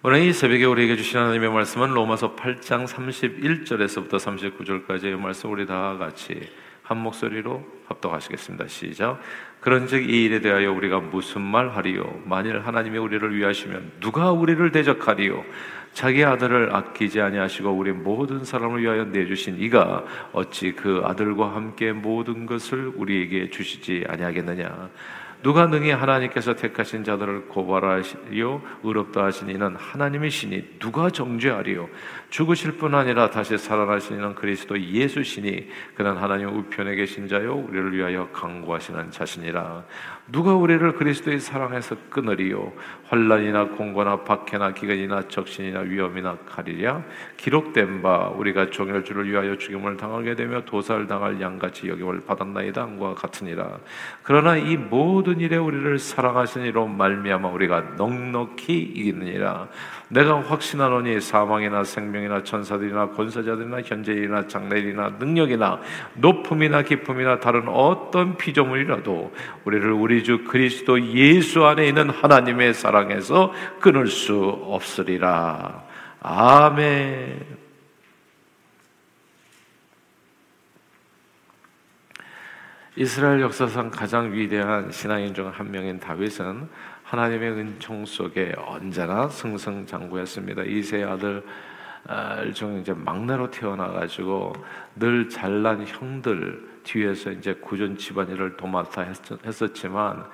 오늘 이 새벽에 우리에게 주신 하나님의 말씀은 로마서 8장 31절에서부터 39절까지의 말씀 우리 다 같이 한 목소리로 합독하시겠습니다. 시작. 그런즉 이 일에 대하여 우리가 무슨 말 하리요? 만일 하나님이 우리를 위하시면 누가 우리를 대적하리요? 자기 아들을 아끼지 아니하시고 우리 모든 사람을 위하여 내주신 이가 어찌 그 아들과 함께 모든 것을 우리에게 주시지 아니하겠느냐? 누가 능히 하나님께서 택하신 자들을 고발하시리요? 의롭다 하신 이는 하나님이시니 누가 정죄하리요 죽으실 뿐 아니라 다시 살아나신 이는 그리스도 예수시니 그는 하나님 우편에 계신 자요 우리를 위하여 강구하시는 자신이라. 누가 우리를 그리스도의 사랑에서 끊으리요? 환란이나 공고나 박해나 기근이나 적신이나 위험이나 칼이랴? 기록된 바 우리가 종일 주를 위하여 죽임을 당하게 되며 도살 당할 양같이 여김을 받았나이다 함과 같으니라. 그러나 이 모든 일에 우리를 사랑하신 이로 말미암아 우리가 넉넉히 이기느니라. 내가 확신하노니 사망이나 생명 이나 천사들이나 권사자들이나 현재일이나 장래일이나 능력이나 높음이나 기쁨이나 다른 어떤 피조물이라도 우리를 우리 주 그리스도 예수 안에 있는 하나님의 사랑에서 끊을 수 없으리라. 아멘. 이스라엘 역사상 가장 위대한 신앙인 중 한 명인 다윗은 하나님의 은총 속에 언제나 승승장구했습니다. 이세 아들 중 이제 막내로 태어나가지고 늘 잘난 형들 뒤에서 이제 구전 집안일을 도맡아 했었지만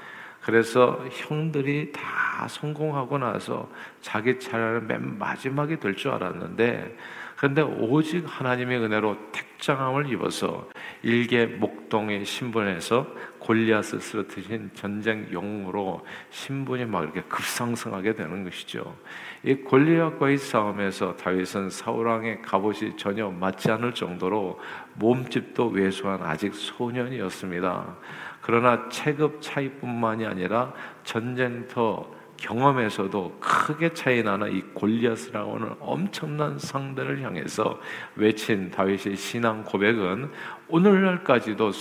그래서 형들이 다 성공하고 나서 자기 차례는 맨 마지막에 될줄 알았는데 그런데 오직 하나님의 은혜로 택장함을 입어서 일개 목동의 신분에서 골리앗을 쓰러뜨린 전쟁 영웅으로 신분이 막 이렇게 급상승하게 되는 것이죠. 이 골리앗과의 싸움에서 다윗은 사울 왕의 갑옷이 전혀 맞지 않을 정도로 몸집도 왜소한 아직 소년이었습니다. 그러나 체급 차이뿐만이 아니라 전쟁터 경험에서도 크게 차이 나는 이 골리앗이라고 하는 엄청난 상대를 향해서 외친 다윗의 신앙 고백은 오늘날까지도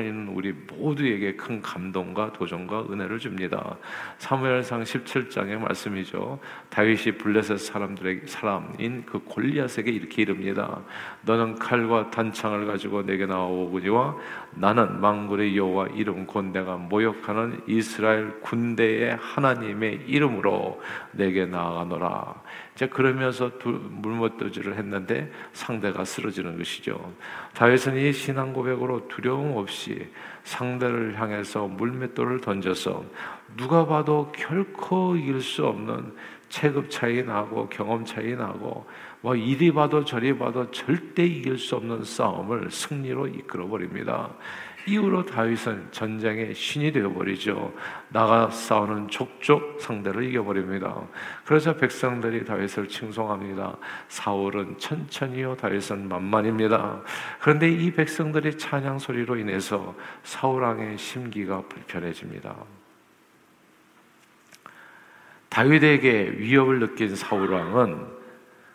읽는 우리 모두에게 큰 감동과 도전과 은혜를 줍니다. 사무엘상 17장의 말씀이죠. 다윗이 블레셋 사람들의 사람인 그 골리앗에게 이렇게 이릅니다. 너는 칼과 단창을 가지고 내게 나오거니와 나는 망군의 여호와 이름 곧 내가 모욕하는 이스라엘 군대의 하나님의 이름으로 내게 나아가노라. 이제 그러면서 물못도지를 했는데 상대가 쓰러지는 것이죠. 다윗은 이 신앙 고백으로 두려움 없이 상대를 향해서 물맷돌을 던져서 누가 봐도 결코 이길 수 없는 체급 차이 나고 경험 차이 나고 뭐 이리 봐도 저리 봐도 절대 이길 수 없는 싸움을 승리로 이끌어 버립니다. 이후로 다윗은 전쟁의 신이 되어버리죠. 나가 싸우는 족족 상대를 이겨버립니다. 그래서 백성들이 다윗을 칭송합니다. 사울은 천천히요, 다윗은 만만입니다. 그런데 이 백성들의 찬양 소리로 인해서 사울 왕의 심기가 불편해집니다. 다윗에게 위협을 느낀 사울 왕은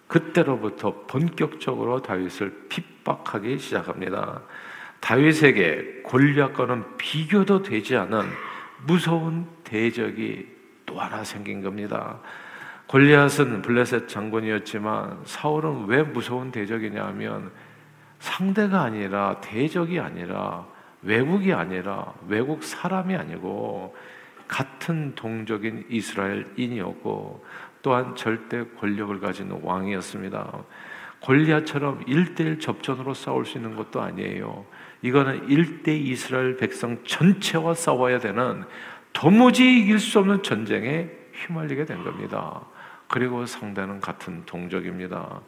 그때로부터 본격적으로 다윗을 핍박하기 시작합니다. 다윗에게 골리앗과는 비교도 되지 않은 무서운 대적이 또 하나 생긴 겁니다. 골리앗은 블레셋 장군이었지만 사울은 왜 무서운 대적이냐 하면 상대가 아니라 대적이 아니라 외국이 아니라 외국 사람이 아니고 같은 동족인 이스라엘인이었고 또한 절대 권력을 가진 왕이었습니다. 골리앗처럼 1대1 접전으로 싸울 수 있는 것도 아니에요. 이거는 일대 이스라엘 백성 전체와 싸워야 되는 도무지 이길 수 없는 전쟁에 휘말리게 된 겁니다. 그리고 상대는 같은 동족입니다.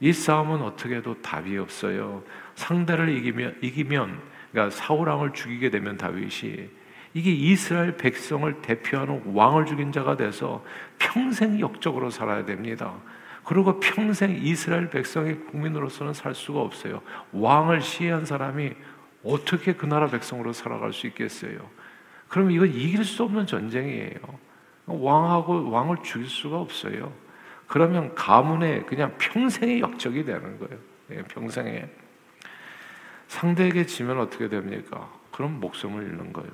이 싸움은 어떻게 해도 답이 없어요. 상대를 이기면 이기면 그러니까 사울 왕을 죽이게 되면 다윗이 이게 이스라엘 백성을 대표하는 왕을 죽인 자가 돼서 평생 역적으로 살아야 됩니다. 그리고 평생 이스라엘 백성의 국민으로서는 살 수가 없어요. 왕을 시해한 사람이 어떻게 그 나라 백성으로 살아갈 수 있겠어요? 그럼 이건 이길 수 없는 전쟁이에요. 왕하고 왕을 죽일 수가 없어요. 그러면 가문에 그냥 평생의 역적이 되는 거예요. 예, 평생에 상대에게 지면 어떻게 됩니까? 그럼 목숨을 잃는 거예요.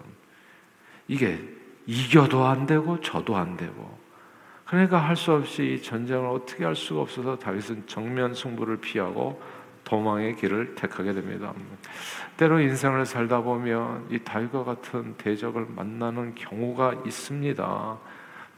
이게 이겨도 안 되고 져도 안 되고 그러니까 할 수 없이 이 전쟁을 어떻게 할 수가 없어서 다윗은 정면 승부를 피하고 도망의 길을 택하게 됩니다. 때로 인생을 살다 보면 이 다윗과 같은 대적을 만나는 경우가 있습니다.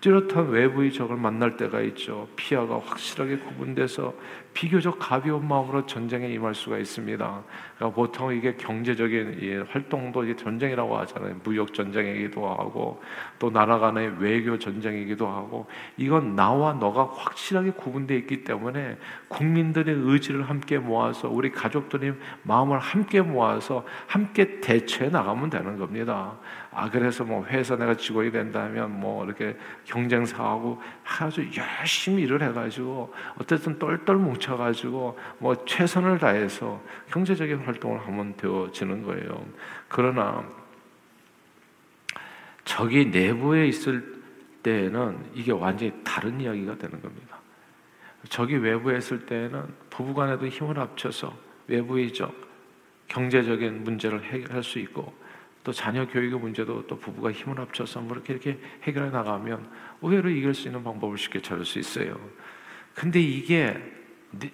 뚜렷한 외부의 적을 만날 때가 있죠. 피아가 확실하게 구분돼서 비교적 가벼운 마음으로 전쟁에 임할 수가 있습니다. 그러니까 보통 이게 경제적인 활동도 이게 전쟁이라고 하잖아요. 무역 전쟁이기도 하고 또 나라 간의 외교 전쟁이기도 하고 이건 나와 너가 확실하게 구분되어 있기 때문에 국민들의 의지를 함께 모아서 우리 가족들의 마음을 함께 모아서 함께 대처해 나가면 되는 겁니다. 아 그래서 뭐 회사 내가 직원이 된다면 뭐 이렇게 경쟁사하고 아주 열심히 일을 해가지고 어쨌든 똘똘 뭉쳐가지고 뭐 최선을 다해서 경제적인 활동을 하면 되어지는 거예요. 그러나 적이 내부에 있을 때에는 이게 완전히 다른 이야기가 되는 겁니다. 적이 외부에 있을 때에는 부부간에도 힘을 합쳐서 외부의 적 경제적인 문제를 해결할 수 있고 또 자녀 교육의 문제도 또 부부가 힘을 합쳐서 뭐 이렇게 이렇게 해결해 나가면 의외로 이길 수 있는 방법을 쉽게 찾을 수 있어요. 근데 이게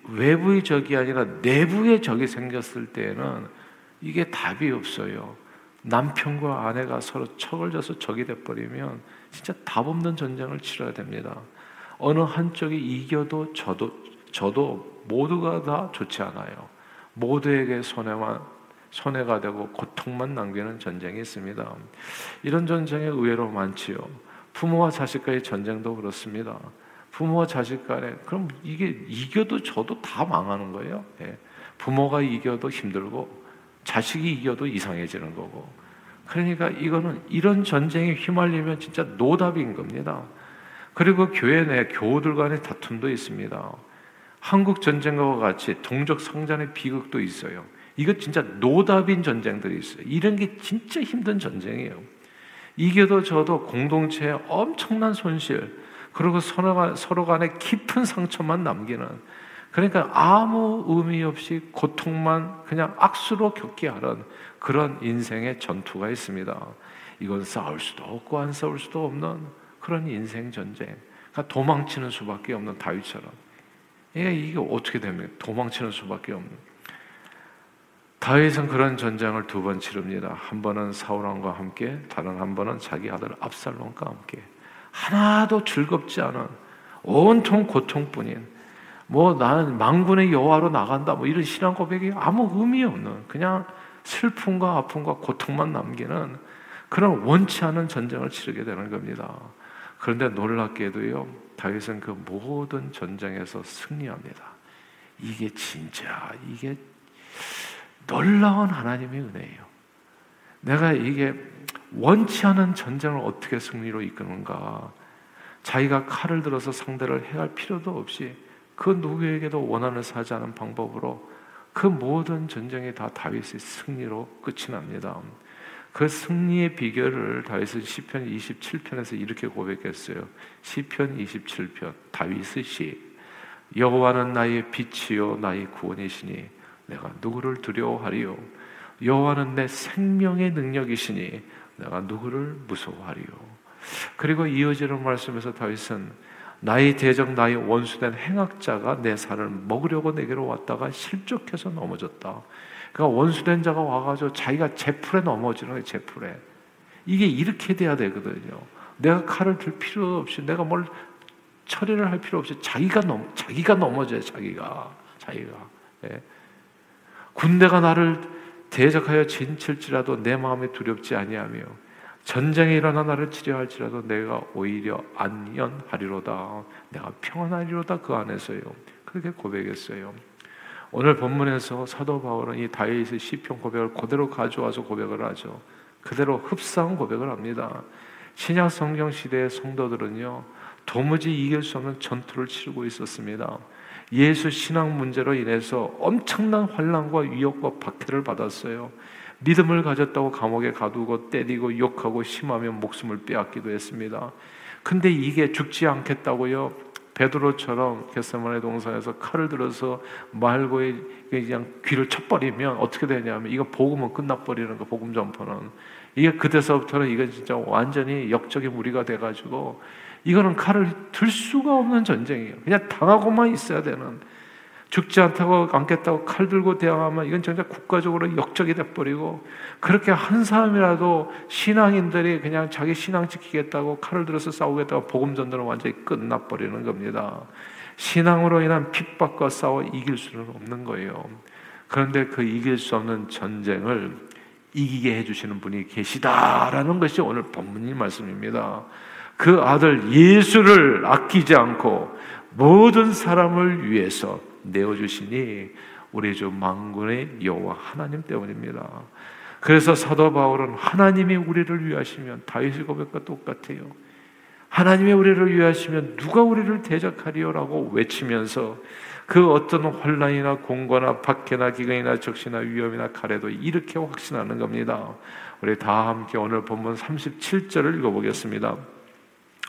외부의 적이 아니라 내부의 적이 생겼을 때는 이게 답이 없어요. 남편과 아내가 서로 척을 져서 적이 돼버리면 진짜 답 없는 전쟁을 치러야 됩니다. 어느 한쪽이 이겨도 저도 저도 모두가 다 좋지 않아요. 모두에게 손해만 손해가 되고 고통만 남기는 전쟁이 있습니다. 이런 전쟁이 의외로 많지요. 부모와 자식과의 전쟁도 그렇습니다. 부모와 자식 간에 그럼 이게 이겨도 저도 다 망하는 거예요. 예. 부모가 이겨도 힘들고 자식이 이겨도 이상해지는 거고. 그러니까 이거는 이런 전쟁에 휘말리면 진짜 노답인 겁니다. 그리고 교회 내 교우들 간의 다툼도 있습니다. 한국 전쟁과 같이 동족 성장의 비극도 있어요. 이거 진짜 노답인 전쟁들이 있어요. 이런 게 진짜 힘든 전쟁이에요. 이겨도 저도 공동체에 엄청난 손실, 그리고 서로, 간에 깊은 상처만 남기는 그러니까 아무 의미 없이 고통만 그냥 악수로 겪게 하는 그런 인생의 전투가 있습니다. 이건 싸울 수도 없고 안 싸울 수도 없는 그런 인생 전쟁. 그러니까 도망치는 수밖에 없는 다윗처럼. 이게, 이게 어떻게 됩니까? 도망치는 수밖에 없는. 다윗은 그런 전쟁을 두 번 치릅니다. 한 번은 사울왕과 함께, 다른 한 번은 자기 아들 압살롬과 함께. 하나도 즐겁지 않은 온통 고통뿐인 뭐 나는 망군의 여호와로 나간다 뭐 이런 신앙 고백이 아무 의미 없는 그냥 슬픔과 아픔과 고통만 남기는 그런 원치 않은 전쟁을 치르게 되는 겁니다. 그런데 놀랍게도요 다윗은 그 모든 전쟁에서 승리합니다. 이게 진짜 이게 놀라운 하나님의 은혜예요. 내가 이게 원치 않은 전쟁을 어떻게 승리로 이끄는가? 자기가 칼을 들어서 상대를 해할 필요도 없이 그 누구에게도 원한을 사지 않은 방법으로 그 모든 전쟁이 다 다윗의 승리로 끝이 납니다. 그 승리의 비결을 다윗은 시편 27편에서 이렇게 고백했어요. 시편 27편 다윗의 시 여호와는 나의 빛이요 나의 구원이시니 내가 누구를 두려워하리요? 여호와는 내 생명의 능력이시니 내가 누구를 무서워하리요? 그리고 이어지는 말씀에서 다윗은 나의 대적 나의 원수된 행악자가 내 살을 먹으려고 내게로 왔다가 실족해서 넘어졌다. 그러니까 원수된 자가 와가지고 자기가 제풀에 넘어지는 거예요. 제풀에 이게 이렇게 돼야 되거든요. 내가 칼을 들 필요 없이 내가 뭘 처리를 할 필요 없이 자기가 넘 자기가 넘어져요. 자기가 자기가. 예. 군대가 나를 대적하여 진칠지라도 내 마음에 두렵지 아니하며 전쟁이 일어나 나를 치료할지라도 내가 오히려 안연하리로다. 내가 평안하리로다 그 안에서요. 그렇게 고백했어요. 오늘 본문에서 사도 바울은 이 다윗의 시편 고백을 그대로 가져와서 고백을 하죠. 그대로 흡사한 고백을 합니다. 신약 성경 시대의 성도들은요 도무지 이길 수 없는 전투를 치르고 있었습니다. 예수 신앙 문제로 인해서 엄청난 환란과 위협과 박해를 받았어요. 믿음을 가졌다고 감옥에 가두고 때리고 욕하고 심하면 목숨을 빼앗기도 했습니다. 근데 이게 죽지 않겠다고요. 베드로처럼 겟세마네 동산에서 칼을 들어서 말고에 그냥 귀를 쳐버리면 어떻게 되냐면 이거 복음은 끝나버리는 거 복음 전파는 이게 그때서부터는 이건 진짜 완전히 역적의 무리가 돼가지고 이거는 칼을 들 수가 없는 전쟁이에요. 그냥 당하고만 있어야 되는. 죽지 않다고 않겠다고 칼 들고 대항하면 이건 정말 국가적으로 역적이 돼버리고 그렇게 한 사람이라도 신앙인들이 그냥 자기 신앙 지키겠다고 칼을 들어서 싸우겠다고 복음 전도는 완전히 끝나버리는 겁니다. 신앙으로 인한 핍박과 싸워 이길 수는 없는 거예요. 그런데 그 이길 수 없는 전쟁을 이기게 해주시는 분이 계시다라는 것이 오늘 본문의 말씀입니다. 그 아들 예수를 아끼지 않고 모든 사람을 위해서 내어주시니 우리 주 만군의 여호와 하나님 때문입니다. 그래서 사도 바울은 하나님이 우리를 위하시면 다윗의 고백과 똑같아요. 하나님의 우리를 위하시면 누가 우리를 대적하리요라고 외치면서 그 어떤 혼란이나 공고나 박해나 기근이나 적시나 위험이나 가래도 이렇게 확신하는 겁니다. 우리 다 함께 오늘 본문 37절을 읽어보겠습니다.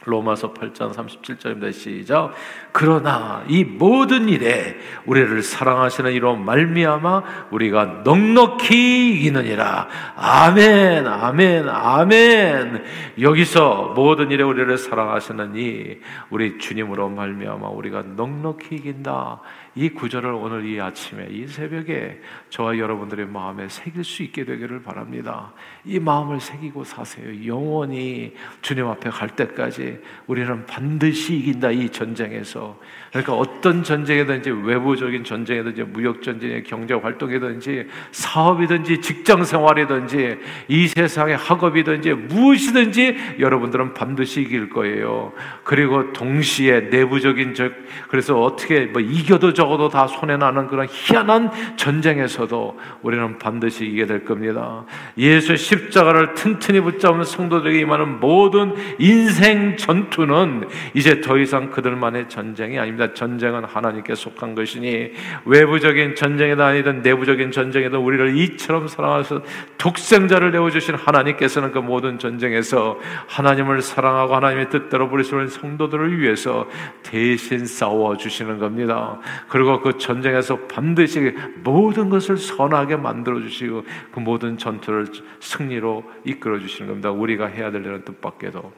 로마서 8장 37절입니다. 시작. 그러나 이 모든 일에 우리를 사랑하시는 이로 말미암아 우리가 넉넉히 이기느니라. 아멘. 아멘. 아멘. 여기서 모든 일에 우리를 사랑하시는 이 우리 주님으로 말미암아 우리가 넉넉히 이긴다. 이 구절을 오늘 이 아침에 이 새벽에 저와 여러분들의 마음에 새길 수 있게 되기를 바랍니다. 이 마음을 새기고 사세요. 영원히 주님 앞에 갈 때까지 우리는 반드시 이긴다 이 전쟁에서. 그러니까 어떤 전쟁이든지 외부적인 전쟁이든지 무역 전쟁이 경제 활동이든지 사업이든지 직장 생활이든지 이 세상의 학업이든지 무엇이든지 여러분들은 반드시 이길 거예요. 그리고 동시에 내부적인 적 그래서 어떻게 뭐 이겨도 적 어도 다 손해 나는 그런 희한한 전쟁에서도 우리는 반드시 이기게 될 겁니다. 예수 십자가를 튼튼히 붙잡은 성도들에게 임하는 모든 인생 전투는 이제 더 이상 그들만의 전쟁이 아닙니다. 전쟁은 하나님께 속한 것이니 외부적인 전쟁이다 아니든 내부적인 전쟁이든 우리를 이처럼 사랑하셔서 독생자를 내어주신 하나님께서는 그 모든 전쟁에서 하나님을 사랑하고 하나님의 뜻대로 부르시는 성도들을 위해서 대신 싸워 주시는 겁니다. 그리고 그 전쟁에서 반드시 모든 것을 선하게 만들어 주시고 그 모든 전투를 승리로 이끌어 주시는 겁니다. 우리가 해야 될 일은 뜻밖에도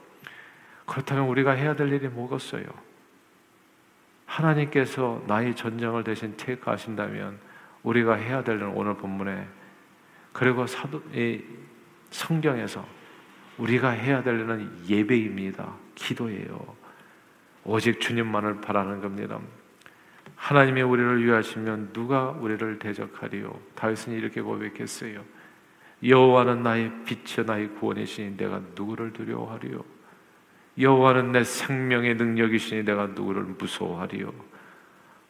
그렇다면 우리가 해야 될 일이 뭐겠어요? 하나님께서 나의 전쟁을 대신 테이크하신다면 우리가 해야 될 일은 오늘 본문에 그리고 사도 이 성경에서 우리가 해야 될 일은 예배입니다. 기도예요. 오직 주님만을 바라는 겁니다. 하나님이 우리를 위하시면 누가 우리를 대적하리요? 다윗은 이렇게 고백했어요. 여호와는 나의 빛이요 나의 구원이시니 내가 누구를 두려워하리요? 여호와는 내 생명의 능력이시니 내가 누구를 무서워하리요?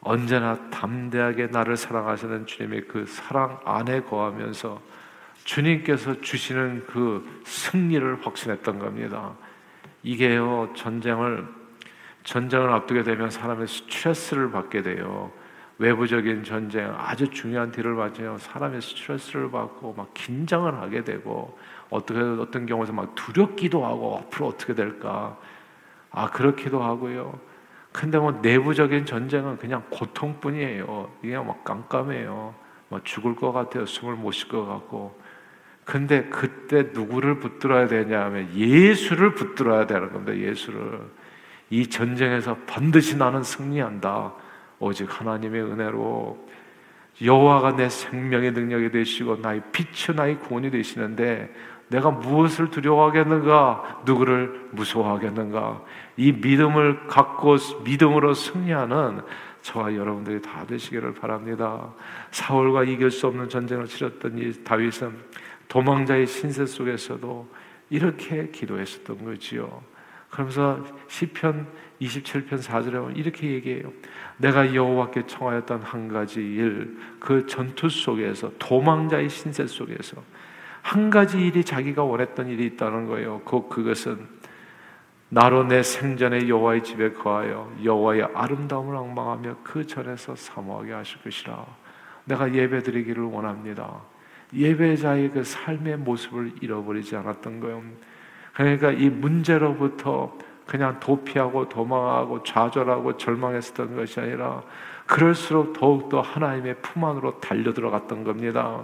언제나 담대하게 나를 사랑하시는 주님의 그 사랑 안에 거하면서 주님께서 주시는 그 승리를 확신했던 겁니다. 이게요 전쟁을 전쟁을 앞두게 되면 사람의 스트레스를 받게 돼요. 외부적인 전쟁 아주 중요한 딜을 맞아요. 사람의 스트레스를 받고 막 긴장을 하게 되고 어떻게 어떤 경우에서 막 두렵기도 하고 앞으로 어떻게 될까 아 그렇기도 하고요. 근데 뭐 내부적인 전쟁은 그냥 고통뿐이에요. 이게 막 깜깜해요. 뭐 죽을 것 같아요. 숨을 못 쉴 것 같고. 근데 그때 누구를 붙들어야 되냐 하면 예수를 붙들어야 되는 겁니다. 예수를. 이 전쟁에서 반드시 나는 승리한다. 오직 하나님의 은혜로 여호와가 내 생명의 능력이 되시고 나의 빛이 나의 구원이 되시는데 내가 무엇을 두려워하겠는가? 누구를 무서워하겠는가? 이 믿음을 갖고 믿음으로 승리하는 저와 여러분들이 다 되시기를 바랍니다. 사울과 이길 수 없는 전쟁을 치렀던 이 다윗은 도망자의 신세 속에서도 이렇게 기도했었던 거지요. 그러면서 시편 27편 4절에 보면 이렇게 얘기해요. 내가 여호와께 청하였던 한 가지 일, 그 전투 속에서 도망자의 신세 속에서 한 가지 일이 자기가 원했던 일이 있다는 거예요. 그 그것은 나로 내 생전에 여호와의 집에 거하여 여호와의 아름다움을 앙망하며 그 전에서 사모하게 하실 것이라. 내가 예배드리기를 원합니다. 예배자의 그 삶의 모습을 잃어버리지 않았던 거예요. 그러니까 이 문제로부터 그냥 도피하고 도망하고 좌절하고 절망했었던 것이 아니라 그럴수록 더욱더 하나님의 품 안으로 달려 들어갔던 겁니다.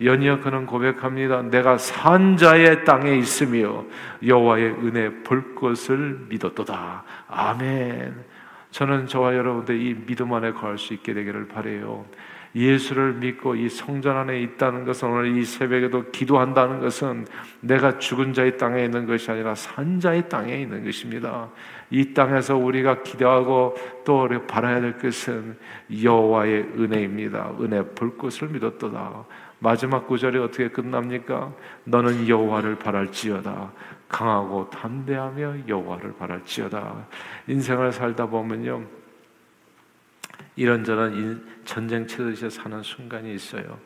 연이어 그는 고백합니다. 내가 산자의 땅에 있으며 여호와의 은혜 볼 것을 믿었도다. 아멘. 저는 저와 여러분들 이 믿음 안에 거할 수 있게 되기를 바래요. 예수를 믿고 이 성전 안에 있다는 것은 오늘 이 새벽에도 기도한다는 것은 내가 죽은 자의 땅에 있는 것이 아니라 산 자의 땅에 있는 것입니다. 이 땅에서 우리가 기도하고 또 바라야 될 것은 여호와의 은혜입니다. 은혜 볼 것을 믿었도다. 마지막 구절이 어떻게 끝납니까? 너는 여호와를 바랄지어다. 강하고 담대하며 여호와를 바랄지어다. 인생을 살다 보면요. 이런저런 전쟁 치듯이 사는 순간이 있어요.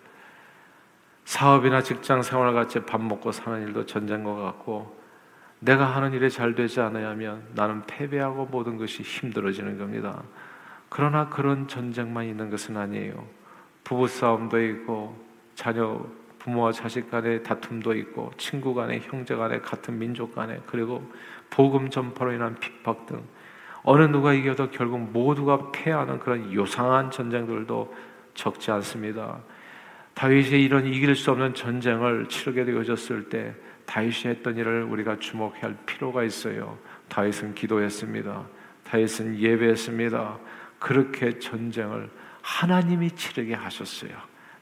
사업이나 직장 생활 같이 밥 먹고 사는 일도 전쟁과 같고 내가 하는 일이 잘 되지 않으면 나는 패배하고 모든 것이 힘들어지는 겁니다. 그러나 그런 전쟁만 있는 것은 아니에요. 부부 싸움도 있고 자녀 부모와 자식 간의 다툼도 있고 친구 간의 형제 간의 같은 민족 간의 그리고 복음 전파로 인한 핍박 등 어느 누가 이겨도 결국 모두가 패하는 그런 요상한 전쟁들도 적지 않습니다. 다윗이 이런 이길 수 없는 전쟁을 치르게 되어졌을 때 다윗이 했던 일을 우리가 주목할 필요가 있어요. 다윗은 기도했습니다. 다윗은 예배했습니다. 그렇게 전쟁을 하나님이 치르게 하셨어요.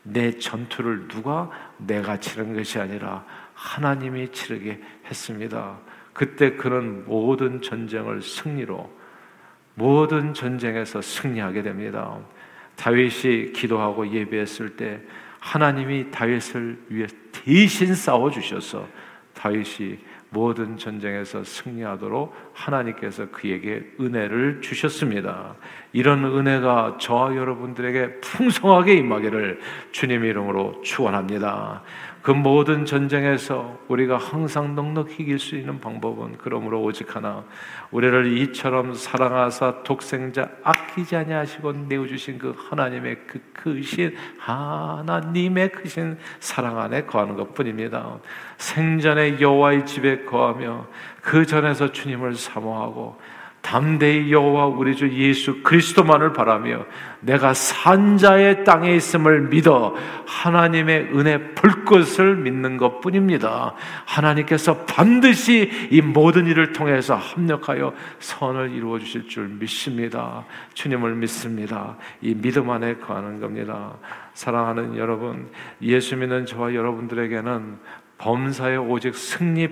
내 전투를 누가 내가 치른 것이 아니라 하나님이 치르게 했습니다. 그때 그는 모든 전쟁을 승리로 모든 전쟁에서 승리하게 됩니다. 다윗이 기도하고 예배했을 때 하나님이 다윗을 위해 대신 싸워 주셔서 다윗이 모든 전쟁에서 승리하도록 하나님께서 그에게 은혜를 주셨습니다. 이런 은혜가 저와 여러분들에게 풍성하게 임하기를 주님 이름으로 축원합니다. 그 모든 전쟁에서 우리가 항상 넉넉히 이길 수 있는 방법은 그러므로 오직 하나 우리를 이처럼 사랑하사 독생자 아끼지 아니하시고 내어 주신 그 하나님의 그 크신 하나님의 크신 사랑 안에 거하는 것뿐입니다. 생전에 여호와의 집에 거하며 그 전에서 주님을 사모하고 담대히 여호와 우리 주 예수 그리스도만을 바라며 내가 산자의 땅에 있음을 믿어 하나님의 은혜 볼 것을 믿는 것뿐입니다. 하나님께서 반드시 이 모든 일을 통해서 합력하여 선을 이루어 주실 줄 믿습니다. 주님을 믿습니다. 이 믿음 안에 거하는 겁니다. 사랑하는 여러분, 예수 믿는 저와 여러분들에게는 범사에 오직 승리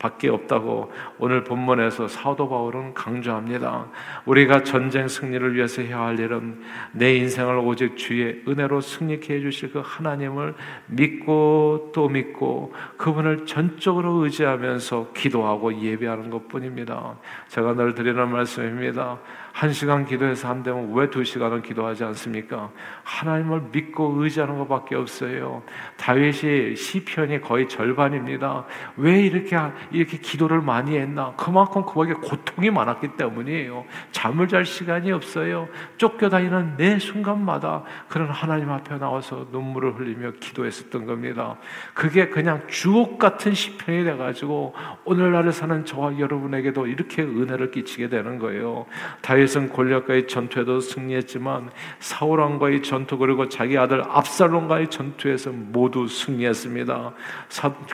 밖에 없다고 오늘 본문에서 사도 바울은 강조합니다. 우리가 전쟁 승리를 위해서 해야 할 일은 내 인생을 오직 주의 은혜로 승리케 해주실 그 하나님을 믿고 또 믿고 그분을 전적으로 의지하면서 기도하고 예배하는 것 뿐입니다. 제가 늘 드리는 말씀입니다. 한 시간 기도해서 안 되면 왜 두 시간은 기도하지 않습니까? 하나님을 믿고 의지하는 것밖에 없어요. 다윗이 시편이 거의 절반입니다. 왜 이렇게 이렇게 기도를 많이 했나? 그만큼 그에게 고통이 많았기 때문이에요. 잠을 잘 시간이 없어요. 쫓겨다니는 매 순간마다 그런 하나님 앞에 나와서 눈물을 흘리며 기도했었던 겁니다. 그게 그냥 주옥 같은 시편이 돼가지고 오늘날을 사는 저와 여러분에게도 이렇게 은혜를 끼치게 되는 거예요. 다윗은 골리앗과의 전투에도 승리했지만 사울 왕과의 전투 그리고 자기 아들 압살롬과의 전투에서 모두 승리했습니다.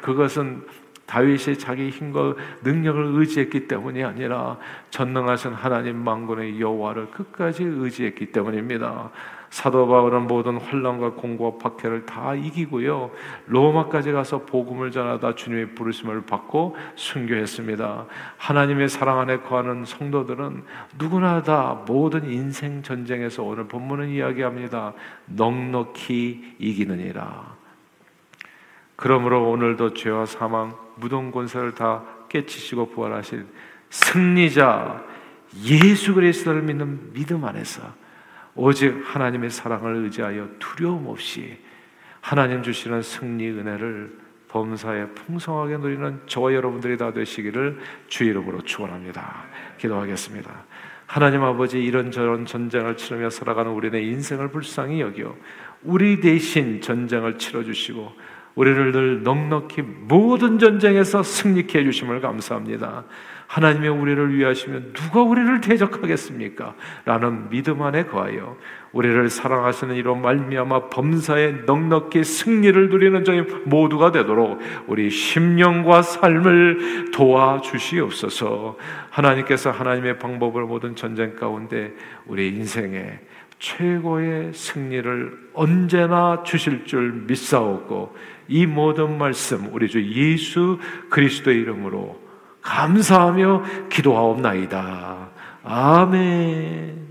그것은 다윗이 자기 힘과 능력을 의지했기 때문이 아니라 전능하신 하나님 만군의 여호와를 끝까지 의지했기 때문입니다. 사도 바울은 모든 환란과 공고와 박해를 다 이기고요. 로마까지 가서 복음을 전하다 주님의 부르심을 받고 순교했습니다. 하나님의 사랑 안에 거하는 성도들은 누구나 다 모든 인생 전쟁에서 오늘 본문은 이야기합니다. 넉넉히 이기느니라. 그러므로 오늘도 죄와 사망, 무덤 권세를 다 깨치시고 부활하신 승리자 예수 그리스도를 믿는 믿음 안에서 오직 하나님의 사랑을 의지하여 두려움 없이 하나님 주시는 승리 은혜를 범사에 풍성하게 누리는 저와 여러분들이 다 되시기를 주 이름으로 축원합니다. 기도하겠습니다. 하나님 아버지 이런저런 전쟁을 치르며 살아가는 우리의 인생을 불쌍히 여겨 우리 대신 전쟁을 치러 주시고 우리를 늘 넉넉히 모든 전쟁에서 승리케 해 주심을 감사합니다. 하나님의 우리를 위하시면 누가 우리를 대적하겠습니까? 라는 믿음 안에 거하여 우리를 사랑하시는 이로 말미암아 범사에 넉넉히 승리를 누리는 저희 모두가 되도록 우리 심령과 삶을 도와 주시옵소서. 하나님께서 하나님의 방법을 모든 전쟁 가운데 우리 인생에 최고의 승리를 언제나 주실 줄 믿사오고 이 모든 말씀 우리 주 예수 그리스도의 이름으로 감사하며 기도하옵나이다. 아멘.